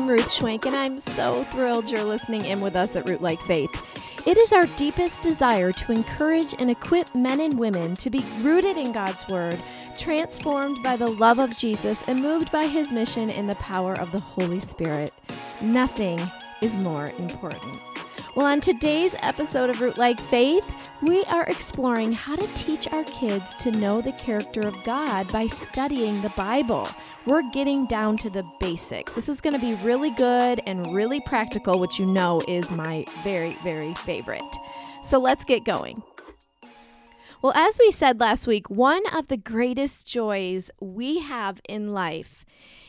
I'm Ruth Schwank, and I'm so thrilled you're listening in with us at Rootlike Faith. It is our deepest desire to encourage and equip men and women to be rooted in God's Word, transformed by the love of Jesus, and moved by His mission in the power of the Holy Spirit. Nothing is more important. Well, on today's episode of Rootlike Faith, we are exploring how to teach our kids to know the character of God by studying the Bible. We're getting down to the basics. This is going to be really good and really practical, which you know is my very, very favorite. So let's get going. Well, as we said last week, one of the greatest joys we have in life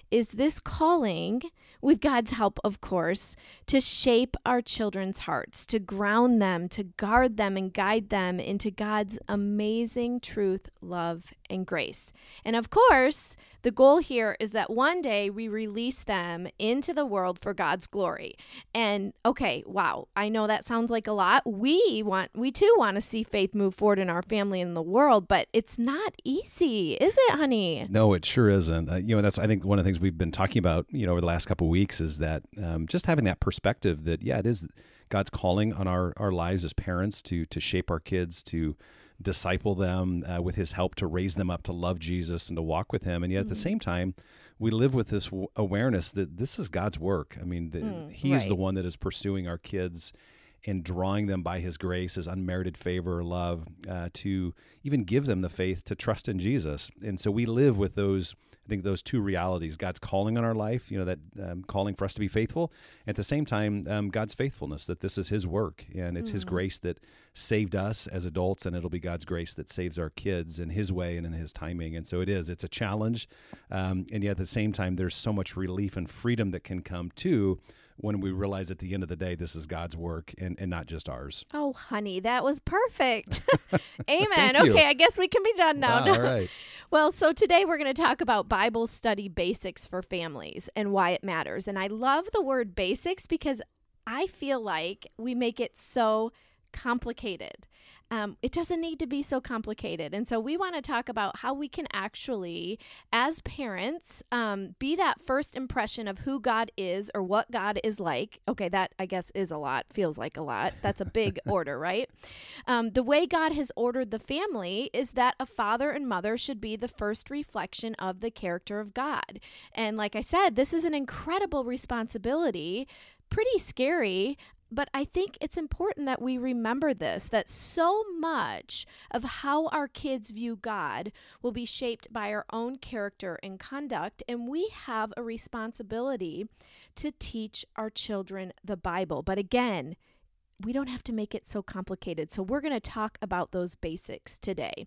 is this calling with God's help, of course, to shape our children's hearts, to ground them, to guard them, and guide them into God's amazing truth, love, and grace. And of course, the goal here is that one day we release them into the world for God's glory. And okay, wow, I know that sounds like a lot. We want, we too want to see faith move forward in our family and the world, but it's not easy, is it, honey? No, it sure isn't. Uh, you know, that's I think one of the things we've been talking about, you know, over the last couple of weeks is that um, just having that perspective that yeah, it is God's calling on our our lives as parents to to shape our kids to disciple them uh, with his help to raise them up to love Jesus and to walk with him. And yet mm-hmm. at the mm-hmm. same time, we live with this w- awareness that this is God's work. I mean, the, mm, he right. is the one that is pursuing our kids and drawing them by his grace, his unmerited favor or love, uh, to even give them the faith to trust in Jesus. And so we live with those I think those two realities God's calling on our life, you know, that um, calling for us to be faithful. At the same time, um, God's faithfulness, that this is His work and it's mm. His grace that saved us as adults, and it'll be God's grace that saves our kids in His way and in His timing. And so it is, it's a challenge. Um, and yet at the same time, there's so much relief and freedom that can come too when we realize at the end of the day this is God's work and, and not just ours. Oh, honey, that was perfect. Amen. okay, I guess we can be done now. Wow, all right. well, so today we're going to talk about Bible study basics for families and why it matters. And I love the word basics because I feel like we make it so complicated. Um, it doesn't need to be so complicated. And so we want to talk about how we can actually, as parents, um, be that first impression of who God is or what God is like. Okay, that I guess is a lot, feels like a lot. That's a big order, right? Um, the way God has ordered the family is that a father and mother should be the first reflection of the character of God. And like I said, this is an incredible responsibility pretty scary but I think it's important that we remember this that so much of how our kids view God will be shaped by our own character and conduct, and we have a responsibility to teach our children the Bible. But again, we don't have to make it so complicated. So, we're going to talk about those basics today.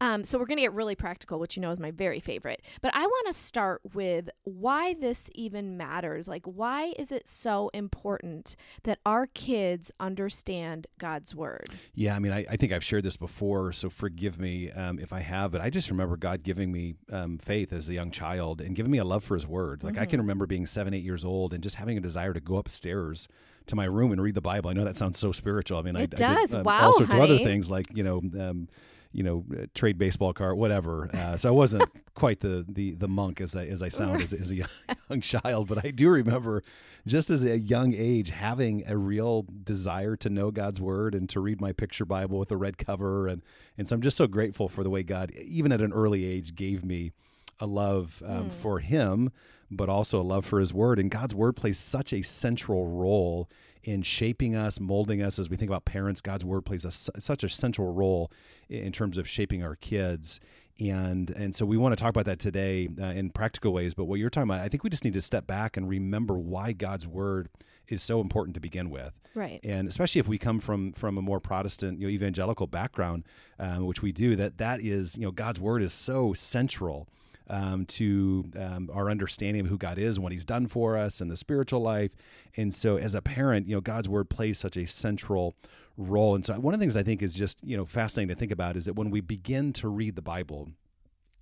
Um, so, we're going to get really practical, which you know is my very favorite. But I want to start with why this even matters. Like, why is it so important that our kids understand God's word? Yeah, I mean, I, I think I've shared this before, so forgive me um, if I have, but I just remember God giving me um, faith as a young child and giving me a love for his word. Like, mm-hmm. I can mm-hmm. remember being seven, eight years old and just having a desire to go upstairs to my room and read the Bible. I know that sounds so spiritual. I mean, it I, does. I did, um, wow, all sorts honey. of other things like you know. Um, you know, uh, trade baseball card, whatever. Uh, so I wasn't quite the, the the monk as I as I sound as, as a young, young child, but I do remember, just as a young age, having a real desire to know God's word and to read my picture Bible with a red cover, and and so I'm just so grateful for the way God, even at an early age, gave me a love um, mm. for Him, but also a love for His Word. And God's Word plays such a central role in shaping us, molding us as we think about parents. God's word plays a, such a central role in terms of shaping our kids. And and so we want to talk about that today uh, in practical ways. But what you're talking about, I think we just need to step back and remember why God's word is so important to begin with. Right. And especially if we come from from a more Protestant, you know, evangelical background, um, which we do, that that is, you know, God's word is so central um, to um, our understanding of who God is and what He's done for us and the spiritual life. And so, as a parent, you know, God's Word plays such a central role. And so, one of the things I think is just you know fascinating to think about is that when we begin to read the Bible.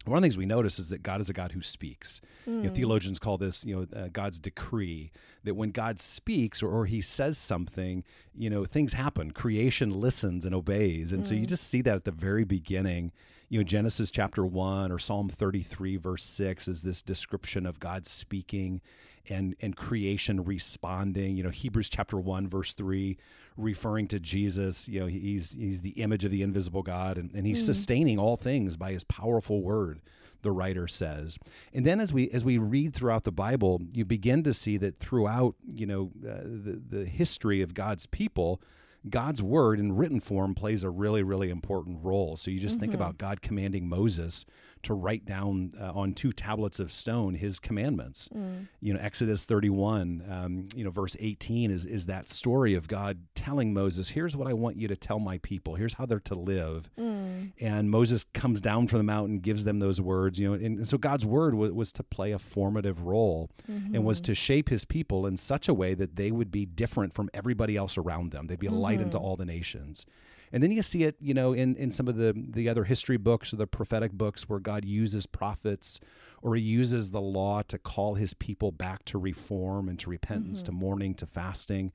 One of the things we notice is that God is a God who speaks. Mm. You know, hmm. theologians call this, you know, uh, God's decree. That when God speaks or, or, He says something, you know, things happen. Creation listens and obeys, and mm. so you hmm. just see that at the very beginning you know Genesis chapter 1 or Psalm 33 verse 6 is this description of God speaking and and creation responding you know Hebrews chapter 1 verse 3 referring to Jesus you know he's he's the image of the invisible God and, and he's mm. sustaining all things by his powerful word the writer says and then as we as we read throughout the bible you begin to see that throughout you know uh, the the history of God's people God's word in written form plays a really, really important role. So you just mm-hmm. think about God commanding Moses to write down uh, on two tablets of stone his commandments. Mm. You know, Exodus 31, um, you know, verse 18 is, is that story of God telling Moses, here's what I want you to tell my people. Here's how they're to live. Mm. And Moses comes down from the mountain, gives them those words, you know, and, and so God's word was, was, to play a formative role mm-hmm. and was mm-hmm. to shape his people in such a way that they would be different from everybody else around them. They'd be a mm-hmm. light into all the nations. And then you see it, you know, in, in some of the, the other history books or the prophetic books where God uses prophets or he uses the law to call his people back to reform and to repentance, mm-hmm. to mourning, to fasting.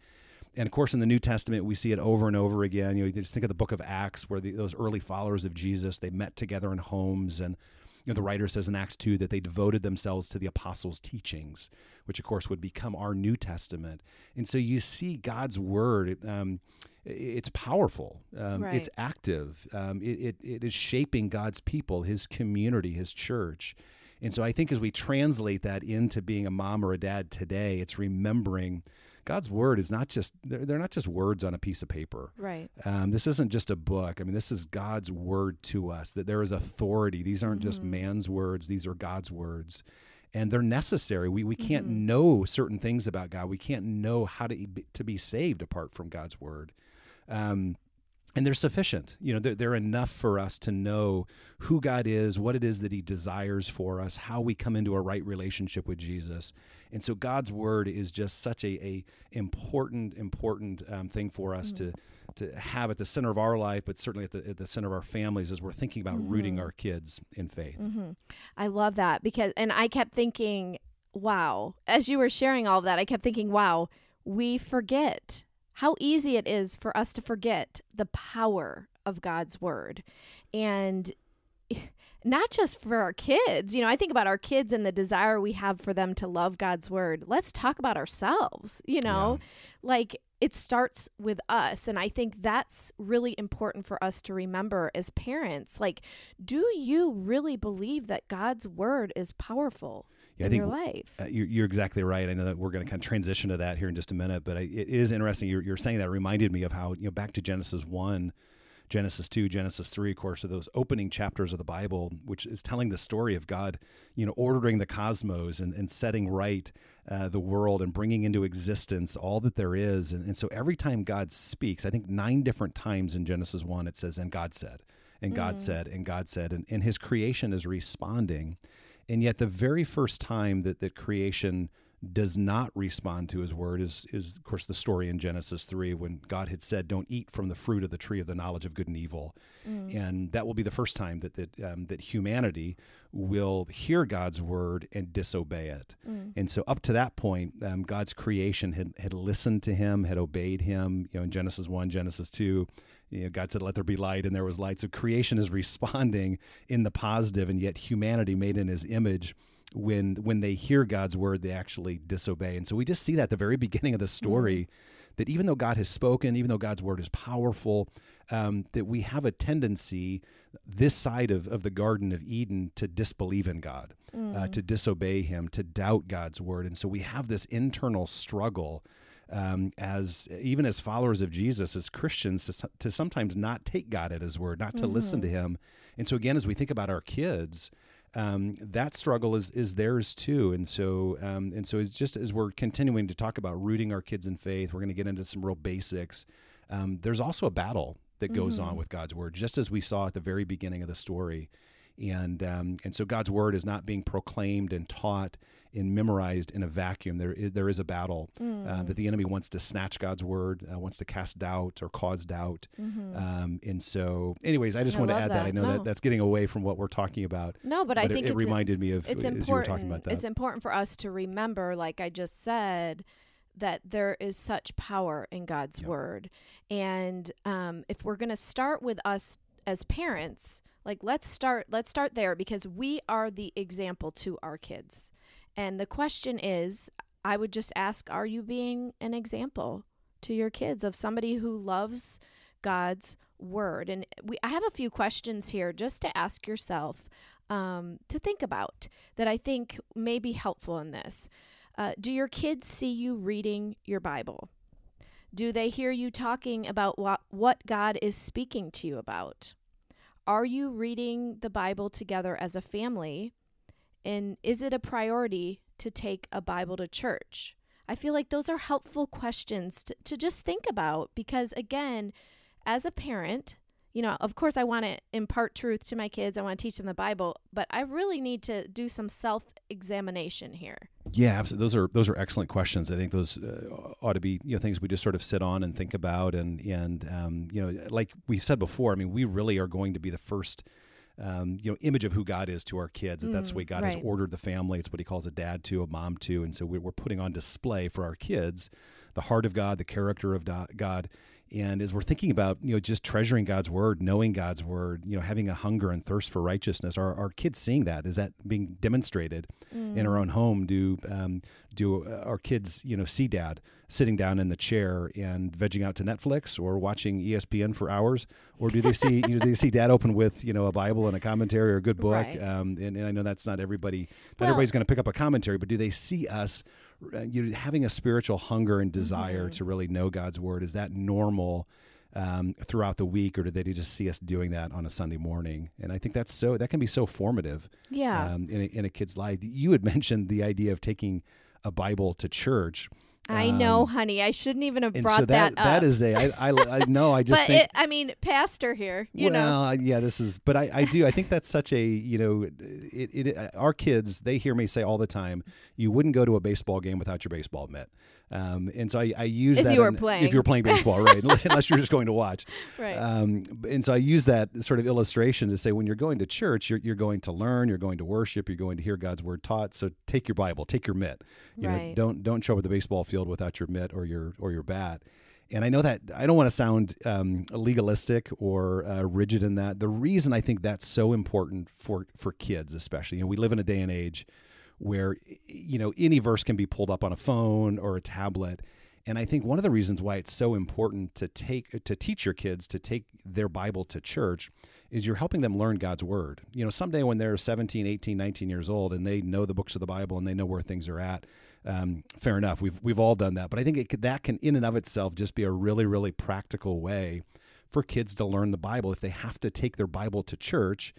And of course, in the New Testament, we see it over and over again. You know, you just think of the book of Acts where the, those early followers of Jesus, they met together in homes and you know, the writer says in Acts 2 that they devoted themselves to the apostles' teachings, which of course would become our New Testament. And so you see God's word. Um, it's powerful. Um, right. It's active. Um, it, it, it is shaping God's people, His community, His church. And so I think as we translate that into being a mom or a dad today, it's remembering God's word is not just they're, they're not just words on a piece of paper. Right. Um, this isn't just a book. I mean, this is God's word to us. That there is authority. These aren't mm-hmm. just man's words. These are God's words and they're necessary. We we can't mm-hmm. know certain things about God. We can't know how to to be saved apart from God's word. Um, and they're sufficient. You know, they're, they're enough for us to know who God is, what it is that He desires for us, how we come into a right relationship with Jesus. And so, God's word is just such a, a important, important um, thing for us mm-hmm. to to have at the center of our life, but certainly at the, at the center of our families as we're thinking about mm-hmm. rooting our kids in faith. Mm-hmm. I love that because, and I kept thinking, wow, as you were sharing all of that, I kept thinking, wow, we forget how easy it is for us to forget the power of God's word. And not just for our kids. You know, I think about our kids and the desire we have for them to love God's word. Let's talk about ourselves, you know? Yeah. Like it starts with us and I think that's really important for us to remember as parents. Like do you really believe that God's word is powerful? Yeah, I think, your life. Uh, you're, you're, exactly right. I know that we're going to kind of transition to that here in just a minute, but I, it is interesting. You're, you're saying that reminded me of how, you know, back to Genesis 1, Genesis 2, Genesis 3, of course, are those opening chapters of the Bible, which is telling the story of God, you know, ordering the cosmos and, and setting right uh, the world and bringing into existence all that there is. And, and so every time God speaks, I think nine different times in Genesis 1, it says, and God said, and God mm. said, and God said, and, and his creation is responding. And yet, the very first time that, that creation does not respond to his word is, is, of course, the story in Genesis 3 when God had said, Don't eat from the fruit of the tree of the knowledge of good and evil. Mm. And that will be the first time that, that, um, that humanity will hear God's word and disobey it. Mm. And so, up to that point, um, God's creation had, had listened to him, had obeyed him. You know, in Genesis 1, Genesis 2, you know, God said, "Let there be light," and there was light. So creation is responding in the positive, and yet humanity, made in His image, when when they hear God's word, they actually disobey. And so we just see that at the very beginning of the story, mm-hmm. that even though God has spoken, even though God's word is powerful, um, that we have a tendency this side of, of the Garden of Eden to disbelieve in God, mm. uh, to disobey Him, to doubt God's word, and so we have this internal struggle um, as even as followers of Jesus, as Christians, to, to, sometimes not take God at His word, not to mm-hmm. listen to. Him. And so again, as we think about our kids, um, that struggle is is theirs too. And so um, and so it's just as we're continuing to talk about rooting our kids in faith, we're going to get into some real basics. Um, there's also a battle that goes mm-hmm. on with God's word, just as we saw at the very beginning of the story. And um, and so God's word is not being proclaimed and taught and memorized in a vacuum. There is, there is a battle mm. uh, that the enemy wants to snatch God's word, uh, wants to cast doubt or cause doubt. Mm-hmm. Um, and so, anyways, I just I want to add that. that. I know no. that that's getting away from what we're talking about. No, but, but I think it, it reminded me of it's as you were talking about that. It's important for us to remember, like I just said, that there is such power in God's yep. word. And um, if we're going to start with us as parents, Like let's start let's start there because we are the example to our kids. And the question is, I would just ask, are you being an example to your kids of somebody who loves God's word? And we I have a few questions here just to ask yourself um, to think about that I think may be helpful in this. Uh, do your kids see you reading your Bible? Do they hear you talking about what, what God is speaking to you about? Are you reading the Bible together as a family? And is it a priority to take a Bible to church? I feel like those are helpful questions to, to just think about because, again, as a parent, you know, of course, I want to impart truth to my kids. I want to teach them the Bible, but I really need to do some self examination here. Yeah, absolutely. those are those are excellent questions. I think those uh, ought to be you know things we just sort of sit on and think about, and and um, you know, like we said before, I mean, we really are going to be the first. Um, you know, image of who God is to our kids. That that's the way God right. has ordered the family. It's what He calls a dad to, a mom to, and so we're putting on display for our kids the heart of God, the character of God, and as we're thinking about, you know, just treasuring God's word, knowing God's word, you know, having a hunger and thirst for righteousness, are our kids seeing that? Is that being demonstrated mm. in our own home? Do um, do our kids, you know, see dad sitting down in the chair and vegging out to Netflix or watching ESPN for hours, or do they see you know do they see dad open with you know a Bible and a commentary or a good book? Right. Um, and, and, I know that's not everybody, not well, everybody's going to pick up a commentary, but do they see us? Uh, you having a spiritual hunger and desire mm-hmm. to really know God's word is that normal um, throughout the week, or do they just see us doing that on a Sunday morning? And I think that's so that can be so formative, yeah, um, in a, in a kid's life. You had mentioned the idea of taking a Bible to church. I know, um, honey. I shouldn't even have brought so that, that, That is a. I, I, I know. I just but think. It, I mean, pastor here. You well, know. yeah. This is. But I, I do. I think that's such a. You know, it, it. Our kids. They hear me say all the time. You wouldn't go to a baseball game without your baseball mitt. Um, and so I, I use if that you were in, playing. if you're playing baseball, right? Unless you're just going to watch, right? Um, and so I use that sort of illustration to say when you're going to church, you're, you're going to learn, you're going to worship, you're going to hear God's word taught. So take your Bible, take your mitt. You right. know, don't don't show up at the baseball field without your mitt or your or your bat. And I know that I don't want to sound um, legalistic or uh, rigid in that. The reason I think that's so important for for kids, especially, you know, we live in a day and age where you know any verse can be pulled up on a phone or a tablet. And i think one of the reasons why it's so important to take to teach your kids to take their bible to church is you're helping them learn god's word. You know someday when they're 17 18 19 years old and they know the books of the bible and they know where things are at um, fair enough. We've, we've all done that. But i think it, that can in and of itself just be a really really practical way for kids to learn the bible if they have to take their bible to church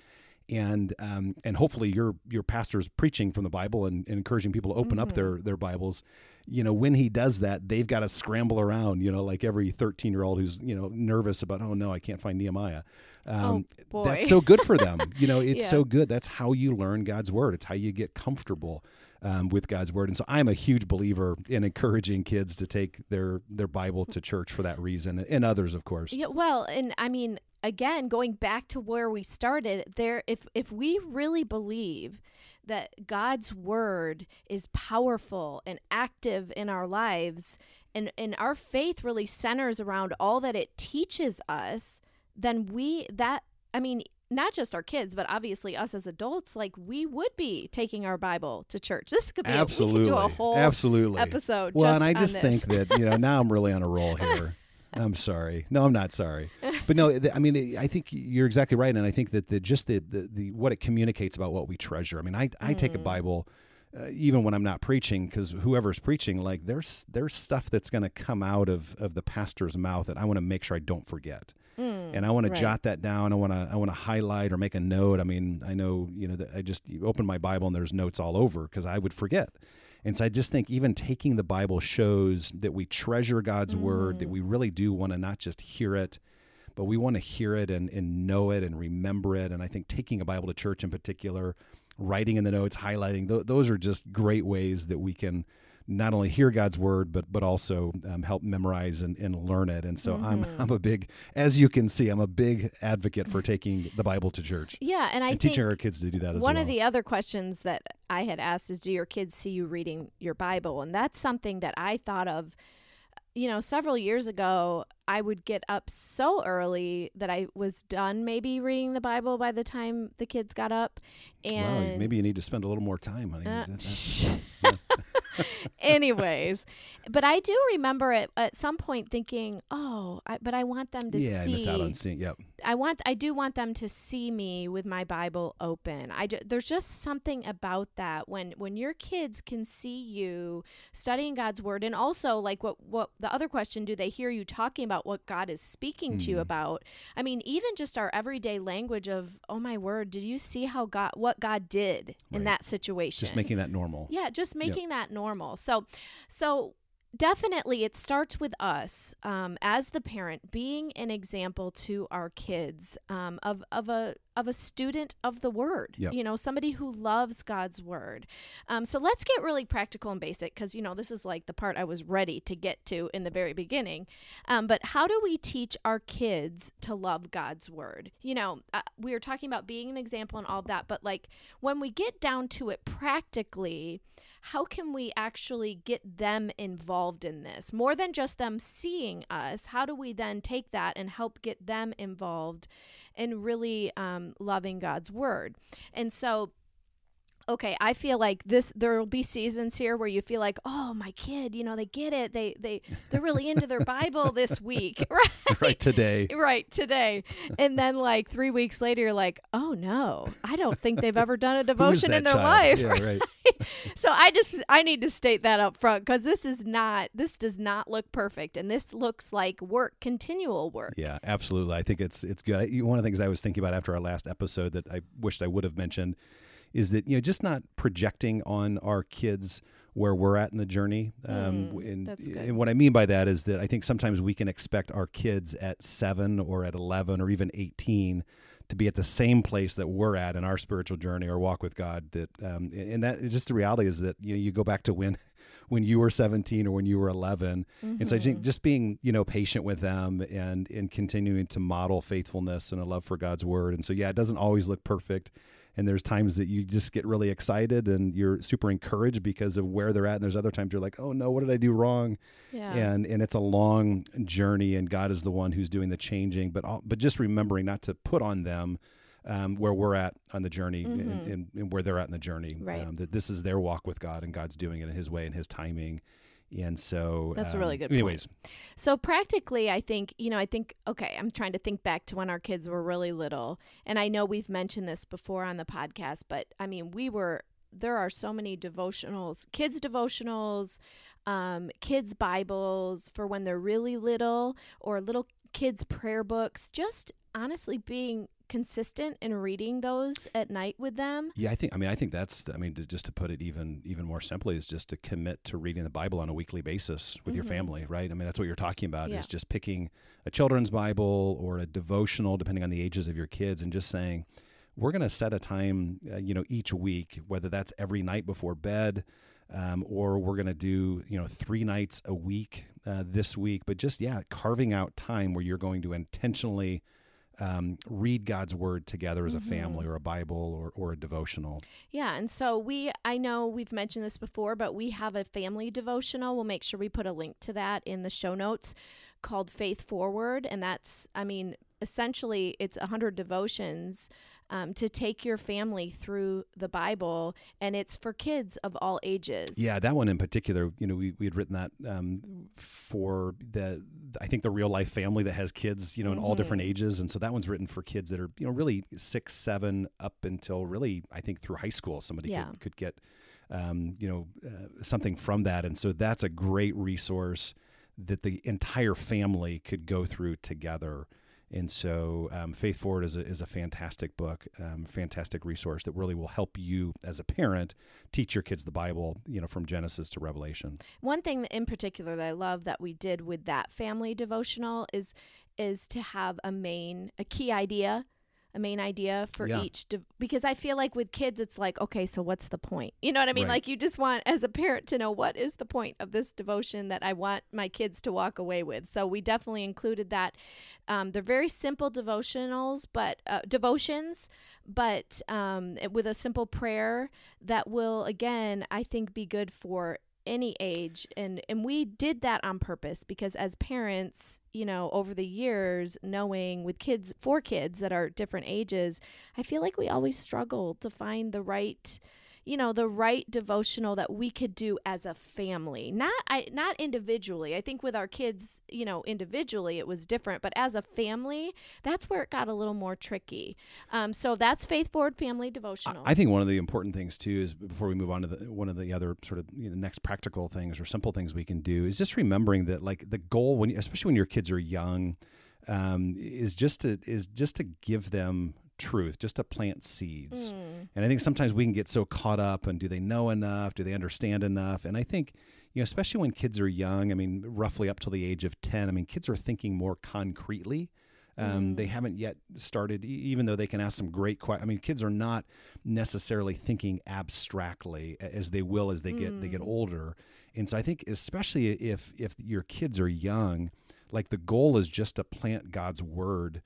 and um, and hopefully your your pastor's preaching from the Bible and, and encouraging people to open mm-hmm. up their their Bibles. You know, when he does that, they've got to scramble around. You know, like every thirteen year old who's you know nervous about, oh no, I can't find Nehemiah. Um, oh. That's so good for them. you know, it's yeah. so good. That's how you learn God's word. It's how you get comfortable um, with God's word. And so I'm a huge believer in encouraging kids to take their their Bible to church for that reason, and others, of course. Yeah, well, and I mean, again, going back to where we started, there, if if we really believe that God's word is powerful and active in our lives, and and our faith really centers around all that it teaches us, then we that I mean not just our kids, but obviously us as adults, like we would be taking our Bible to church. This could be absolutely a, we could do a whole absolutely episode. Well, just and I just this. think that you know now I'm really on a roll here. I'm sorry. No, I'm not sorry. But no, I mean, I think you're exactly right, and I think that the just the the, the what it communicates about what we treasure. I mean, I I take a Mm. Bible. Uh, even when I'm not preaching, because whoever's preaching, like there's there's stuff that's going to come out of, of the pastor's mouth that I want to make sure I don't forget Mm, and I want to jot that down. I want to I want to highlight or make a note. I mean, I know you know that I just open my Bible and there's notes all over because I would forget. And so I just think even taking the Bible shows that we treasure God's word, that Mm. we really do want to not just hear it, but we want to hear it and, and know it and remember it. And I think taking a Bible to church in particular, writing in the notes, highlighting, th- those are just great ways that we can not only hear God's word, but but also um, help memorize and, and learn it. And so I'm Mhm. I'm a big, as you can see, I'm a big advocate for taking the Bible to church Yeah, and I and teaching our kids to do that as one well. of the other questions that I had asked is, do your kids see you reading your Bible? And that's something that I thought of. you know, several years ago, I would get up so early that I was done maybe reading the Bible by the time the kids got up. And wow, maybe you need to spend a little more time, honey. Uh, That- anyways, but I do remember it at some point thinking, "Oh, I, but I want them to yeah, see miss out on seeing. Yep. I want I do want them to see me with my Bible open. I ju- there's just something about that when when your kids can see you studying God's word and also like what what the other question do they hear you talking about what God is speaking to you Mhm. about? I mean, even just our everyday language of, "Oh my word, did you see how God what God did in that situation?" Just making that normal. Yeah, just making that normal. So, so definitely it starts with us um, as the parent being an example to our kids um, of, of a of a student of the word Yep. you know somebody who loves god's word. Um, so let's get really practical and basic because you know this is like the part i was ready to get to in the very beginning. Um, but how do we teach our kids to love god's word? You know uh, we were talking about being an example and all of that but like when we get down to it practically how can we actually get them involved in this? More than just them seeing us how do we then take that and help get them involved in really um, loving god's word? And so okay i feel like this there will be seasons here where you feel like oh my kid you know they get it they they they're really into their bible this week right right today. right today and then like three weeks later you're like oh no i don't think they've ever done a devotion in their child? life Yeah, right. so I just I need to state that up front because this is not this does not look perfect and this looks like work continual work. Yeah, absolutely. I think it's it's good. One of the things I was thinking about after our last episode that I wished I would have mentioned is that you know just not projecting on our kids where we're at in the journey. Um, Mm, and, and what I mean by that is that I think sometimes we can expect our kids at seven or at eleven or even eighteen to be at the same place that we're at in our spiritual journey or walk with God. That um, and that is just the reality is that you know you go back to when when you were 17 or when you were 11 and so i Mm-hmm. think just being you know patient with them and and continuing to model faithfulness and a love for god's word and so yeah it doesn't always look perfect and there's times that you just get really excited and you're super encouraged because of where they're at and there's other times you're like oh no what did i do wrong Yeah. and and it's a long journey and god is the one who's doing the changing but all, but just remembering not to put on them um, where we're at on the journey and, Mhm. and, and where they're at in the journey Right. um, that this is their walk with god and god's doing it in his way and his timing and so That's a really um, good point. anyways So practically, I think, you know, I think, okay, I'm trying to think back to when our kids were really little. And I know we've mentioned this before on the podcast, but I mean, we were, there are so many devotionals, kids' devotionals, um, kids' Bibles for when they're really little, or little kids' prayer books, just honestly being consistent in reading those at night with them. Yeah, I think. I mean, I think that's. I mean, to, just to put it even even more simply, is just to commit to reading the Bible on a weekly basis with your Mhm. family, right? I mean, that's what you're talking about. Yeah. Is just picking a children's Bible or a devotional, depending on the ages of your kids, and just saying, we're going to set a time, uh, you know, each week, whether that's every night before bed. Um, or we're going to do, you know, three nights a week uh, this week, but just, yeah, carving out time where you're going to intentionally um, read God's word together as a Mhm. family or a Bible or, or a devotional. Yeah, and so we I know we've mentioned this before, but we have a family devotional. We'll make sure we put a link to that in the show notes called Faith Forward, and that's I mean, essentially it's 100 devotions um, to take your family through the Bible, and it's for kids of all ages. Yeah, that one in particular, you know, we, we had written that um, for the, I think the real life family that has kids, you know, in all different ages. And so that one's written for kids that are, you know, really six, seven up until really, I think through high school, somebody Yeah. could, could get, um, you know, uh, something from that. And so that's a great resource that the entire family could go through together. And so, um, Faith Forward is a, is a fantastic book, um, fantastic resource that really will help you as a parent teach your kids the Bible, you know, from Genesis to Revelation. One thing in particular that I love that we did with that family devotional is is to have a main a key idea, a main idea for Yeah. each de- because I feel like with kids it's like okay, so what's the point? You know what I mean? Right. Like you just want as a parent to know what is the point of this devotion that I want my kids to walk away with. So we definitely included that. Um, they're very simple devotionals, but uh, devotions, but um, with a simple prayer that will again I think be good for any age and and we did that on purpose because as parents you know over the years knowing with kids four kids that are different ages i feel like we always struggle to find the right you know the right devotional that we could do as a family. Not i not individually. I think with our kids you know individually it was different but as a family that's where it got a little more tricky. Um, so that's faith forward family devotional. I think one of the important things too is before we move on to the, one of the other sort of you know, next practical things or simple things we can do is just remembering that like the goal when especially when your kids are young um, is just to is just to give them truth, just to plant seeds. Mm. And I think sometimes we can get so caught up and do they know enough? Do they understand enough? And I think, you know, especially when kids are young, I mean, roughly up till the age of 10, I mean, kids are thinking more concretely. Um, mm. They haven't yet started, even though they can ask some great questions. I mean, kids are not necessarily thinking abstractly as they will as they mm. get they get mm. older. And so I think, especially if if your kids are young, like the goal is just to plant God's word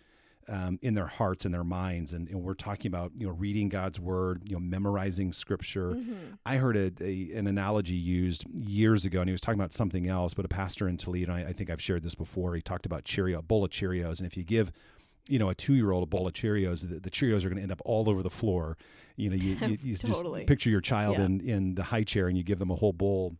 um, in their hearts and their minds. And, and, we're talking about you know reading God's word, you know memorizing scripture. Mm-hmm. I heard a, a, an analogy used years ago, and he was talking about something else. But a pastor in Toledo, I, I think I've shared this before. He talked about Cheerio, a bowl of Cheerios, and if you give you know a two year old a bowl of Cheerios, the, the Cheerios are going to end up all over the floor. You know, you, you, you totally. just picture your child yeah. in in the high chair, and you give them a whole bowl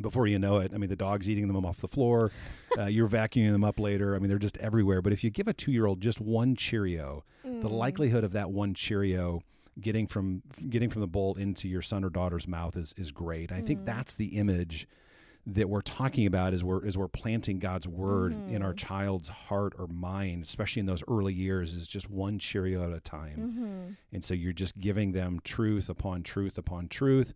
before you know it, I mean, the dog's eating them off the floor. Uh, you're vacuuming them up later. I mean, they're just everywhere. But if you give a two year old just one Cheerio, mm. the likelihood of that one Cheerio getting from getting from the bowl into your son or daughter's mouth is is great. I mm. think that's the image that we're talking about is we're is we're planting God's word mm. in our mm-hmm. child's heart or mind, especially in those early years, is just one Cheerio at a time. Mm-hmm. And so you're just giving them truth upon truth upon truth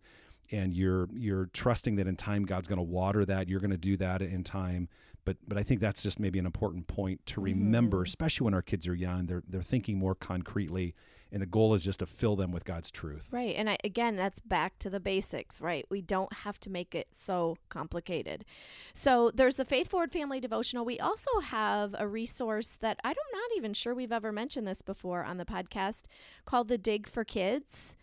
and you're you're trusting that in time God's going to water that. You're going to do that in time. But but I think that's just maybe an important point to remember, mm-hmm. especially when our kids are young. They're they're thinking more concretely and the goal is just to fill them with God's truth. Right. And I, again, that's back to the basics, right? We don't have to make it so complicated. So there's the Faith Forward Family Devotional. We also have a resource that I'm not even sure we've ever mentioned this before on the podcast called the Dig for Kids.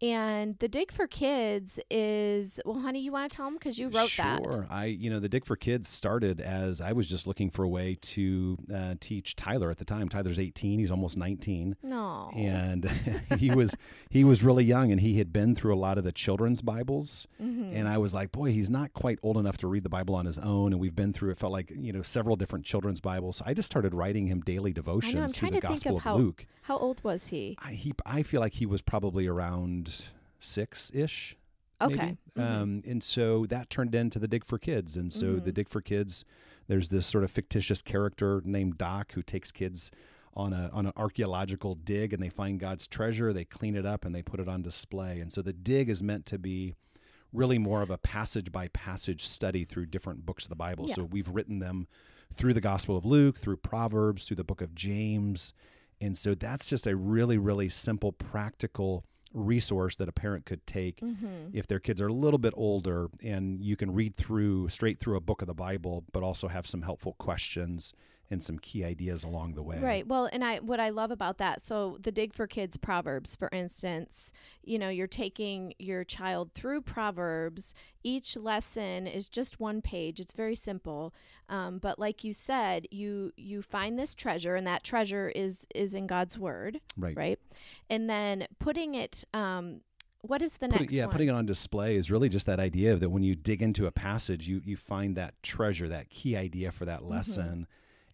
And the Dig for Kids is, well, honey, you want to tell them because you wrote sure. that. Sure. I, you know, the Dig for Kids started as I was just looking for a way to uh, teach Tyler at the time. Tyler's 18, he's almost 19. No. And he was he was really young and he had been through a lot of the children's Bibles. Mm-hmm. And I was like, boy, he's not quite old enough to read the Bible on his own. And we've been through, it felt like, you know, several different children's Bibles. So I just started writing him daily devotions through the Gospel of, how, Luke. How old was he? I, he? I feel like he was probably around six ish. Okay. Mm-hmm. Um, and so that turned into the Dig for Kids. And so mm-hmm. the Dig for Kids, there's this sort of fictitious character named Doc who takes kids on a on an archaeological dig and they find God's treasure, they clean it up and they put it on display. And so the dig is meant to be really more of a passage by passage study through different books of the Bible. Yeah. So we've written them through the Gospel of Luke, through Proverbs, through the book of James. And so that's just a really, really simple, practical resource that a parent could take mm-hmm. if their kids are a little bit older and you can read through straight through a book of the Bible, but also have some helpful questions and some key ideas along the way. Right. Well, and I what I love about that, so the Dig for Kids Proverbs, for instance, you know, you're taking your child through Proverbs. Each lesson is just one page. It's very simple, um, but like you said, you you find this treasure, and that treasure is is in God's Word. Right. Right. And then putting it. Um, what is the putting, next yeah, one? putting it on display is really just that idea of that when you dig into a passage, you you find that treasure, that key idea for that mm-hmm. lesson. Mm-hmm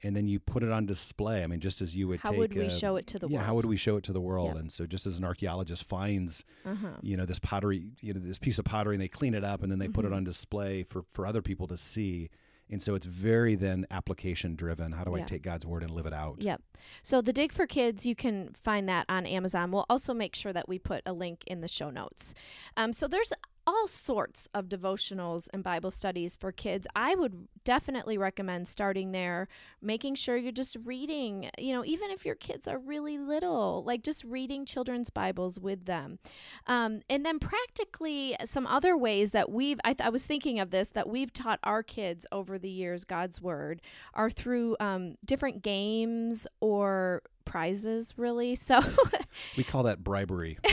and then you put it on display. I mean, just as you would how take, would we show it to the yeah, world? how would we show it to the world? Yep. And so, just as an archaeologist finds, uh-huh. you know, this pottery, you know, this piece of pottery, and they clean it up, and then they mm-hmm. put it mm-hmm. on display for for other people to see. And so it's very then application driven. How do yeah. I take God's word and live it out? Yep. So the Dig for Kids, you can find that on Amazon. We'll also make sure that we put a link in the show notes. Um, so there's all sorts of devotionals and Bible studies for kids. I would definitely recommend starting there, making sure you're just reading, you know, even if your kids are really little, like just reading children's Bibles with them. Um, and then practically some other ways that we've, I, th- I, was thinking of this, that we've taught our kids over the years God's Word are through um, different games or prizes, really. So we call that bribery.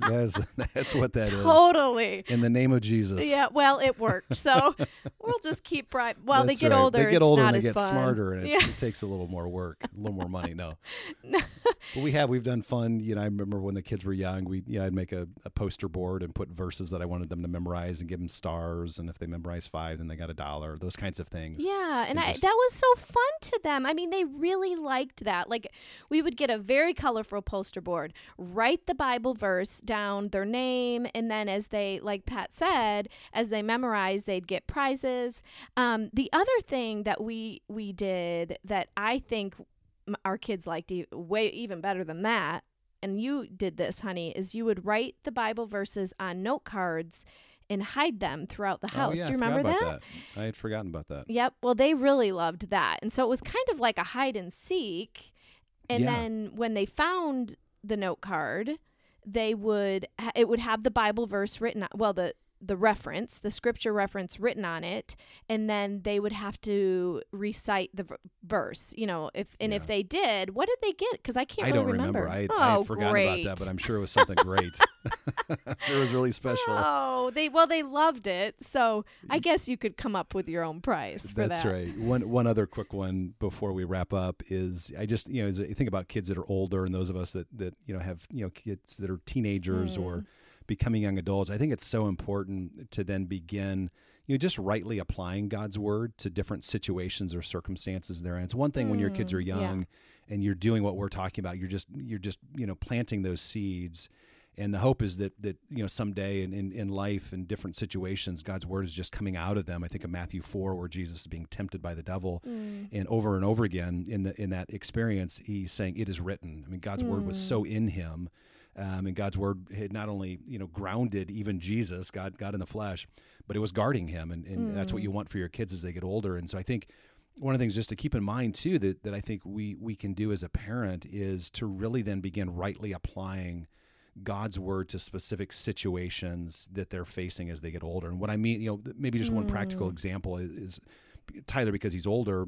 That's that's what that is. totally. In the name of Jesus. Yeah, well, it worked. So we'll just keep right. Well, they get right. older. They get it's older not and they get fun. smarter, and it's, Yeah. it takes a little more work, a little more money. No, no. but we have we've done fun. You know, I remember when the kids were young, we yeah, I'd make a, a poster board and put verses that I wanted them to memorize and give them stars, and if they memorize five, then they got a dollar. Those kinds of things. Yeah, and and I, just- that was so fun to them. I mean, they really liked that. Like, we would get a very colorful poster board, write the Bible verse down, their name, and then as they, like Pat said, as they memorized, they'd get prizes. Um, the other thing that we we did that I think our kids liked e- way even better than that, and you did this, honey, is you would write the Bible verses on note cards and hide them throughout the house. Oh, yeah, Do you remember about that? I had forgotten about that. Yep. Well, they really loved that. And so it was kind of like a hide and seek. And Yeah. then when they found the note card, they would it would have the Bible verse written well the the reference, the scripture reference written on it, and then they would have to recite the v- verse, you know, if and if they did, what did they get? Cuz I can't I really don't remember. I, oh, I great. about that, but I'm sure it was something great. it was really special. Oh, they well they loved it. So I guess you could come up with your own prize for That's that. right. One one other quick one before we wrap up is I just you know I think about kids that are older and those of us that that you know have you know kids that are teenagers or Mm. Becoming young adults. I think it's so important to then begin you know just rightly applying God's word to different situations or circumstances they're in. It's one thing when your kids Mm, are yeah. young and you're doing what we're talking about. You're just you're just you know planting those seeds. And the hope is that that you know someday in, in, in life in different situations, God's word is just coming out of them. I think of Matthew four, where Jesus is being tempted by the devil, Mm. and over and over again in the in that experience, he's saying, "It is written." I mean, God's word was so in him, um, and God's word had not only you know grounded even Jesus, God God in the flesh, but it was guarding him, and, and that's what you want for your kids as they get older. And so I think one of the things just to keep in mind too that, that I think we we can do as a parent is to really then begin rightly applying God's word to specific situations that they're facing as they get older. And what I mean, you know, maybe just one Mm. practical example is, is Tyler because he's older,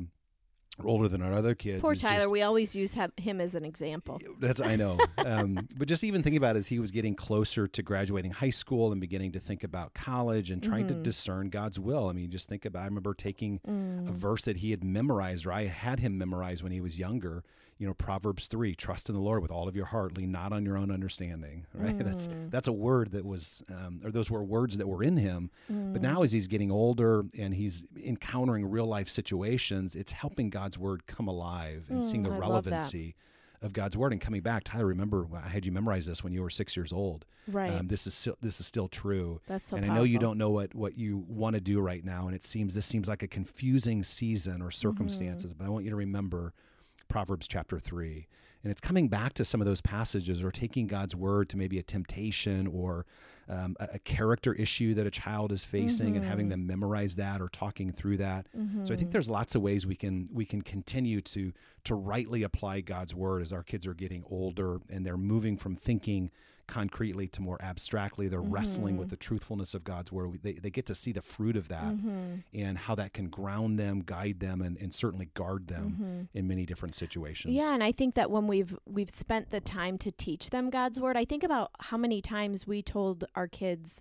older than our other kids. Poor Tyler, just- we always use ha- him as an example. that's I know, um, but just even thinking about it as he was getting closer to graduating high school and beginning to think about college and trying to Mhm. discern God's will. I mean, just think about. I remember taking Mm. a verse that he had memorized, or I had him memorize when he was younger. You know, Proverbs three: "Trust in the Lord with all of your heart; lean not on your own understanding." Right? That's Mm. that's a word that was, um, or those were words that were in him. Mm. But now, as he's getting older and he's encountering real life situations, it's helping God's word come alive and seeing the Mm, I relevancy of God's word and coming back. Tyler, remember I had you memorize this when you were six years old. Right. Um, this is still, this is still true. That's so and I know you don't know what what you want to do right now, and it seems this seems like a confusing season or circumstances. Mm-hmm. But I want you to remember Proverbs chapter three. And it's coming back to some of those passages or taking God's word to maybe a temptation or um, a, a character issue that a child is facing and having Mhm. them memorize that or talking through that. So I Mm-hmm. think there's lots of ways we can we can continue to to rightly apply God's word as our kids are getting older and they're moving from thinking concretely to more abstractly. They're wrestling Mm-hmm. with the truthfulness of God's word. We- They, they get to see the fruit of that Mhm. and how that can ground them, guide them, and, and certainly guard them Mhm. in many different situations. Yeah, and I think that when we've we've spent the time to teach them God's word, I think about how many times we told our kids,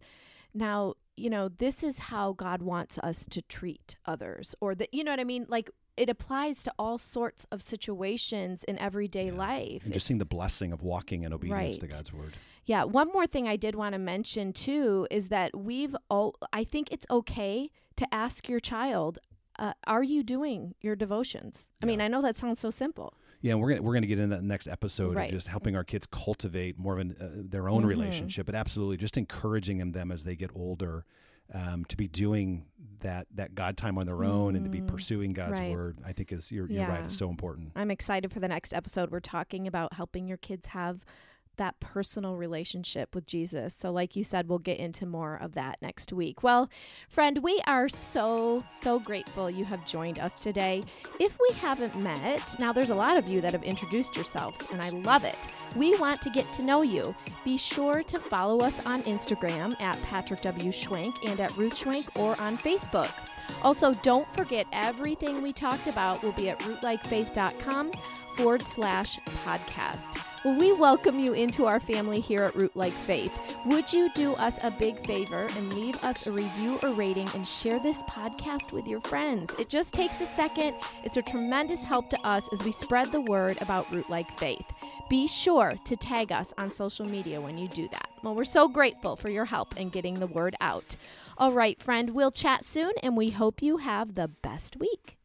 now, you know, this is how God wants us to treat others or that you know what I mean? Like it applies to all sorts of situations in everyday Yeah. life. And just seeing the blessing of walking in obedience to God's word. Yeah, one more thing I did want to mention too is that we've all I think it's okay to ask your child, uh, are you doing your devotions? I mean, I know that sounds so simple. Yeah, and we're gonna we're gonna get into that next episode Right. of just helping our kids cultivate more of an, uh, their own Mhm. relationship, but absolutely just encouraging them as they get older um, to be doing that that God time on their own and to be Mm, pursuing God's right. word. I think is you're, you're right. Yeah. It's so important. I'm excited for the next episode. We're talking about helping your kids have that personal relationship with Jesus. So, like you said, we'll get into more of that next week. Well, friend, we are so, so grateful you have joined us today. If we haven't met, now there's a lot of you that have introduced yourselves, and I love it. We want to get to know you. Be sure to follow us on Instagram at Patrick W. Schwank and at Ruth Schwank or on Facebook. Also, don't forget everything we talked about will be at rootlikefaith.com forward slash podcast. We welcome you into our family here at Rootlike Faith. Would you do us a big favor and leave us a review or rating and share this podcast with your friends? It just takes a second. It's a tremendous help to us as we spread the word about Rootlike Faith. Be sure to tag us on social media when you do that. Well, we're so grateful for your help in getting the word out. All right, friend, we'll chat soon and we hope you have the best week.